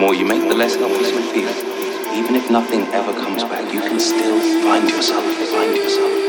more you make, the less helpless you feel. Even if nothing ever comes back, you can still find yourself, find yourself, find yourself.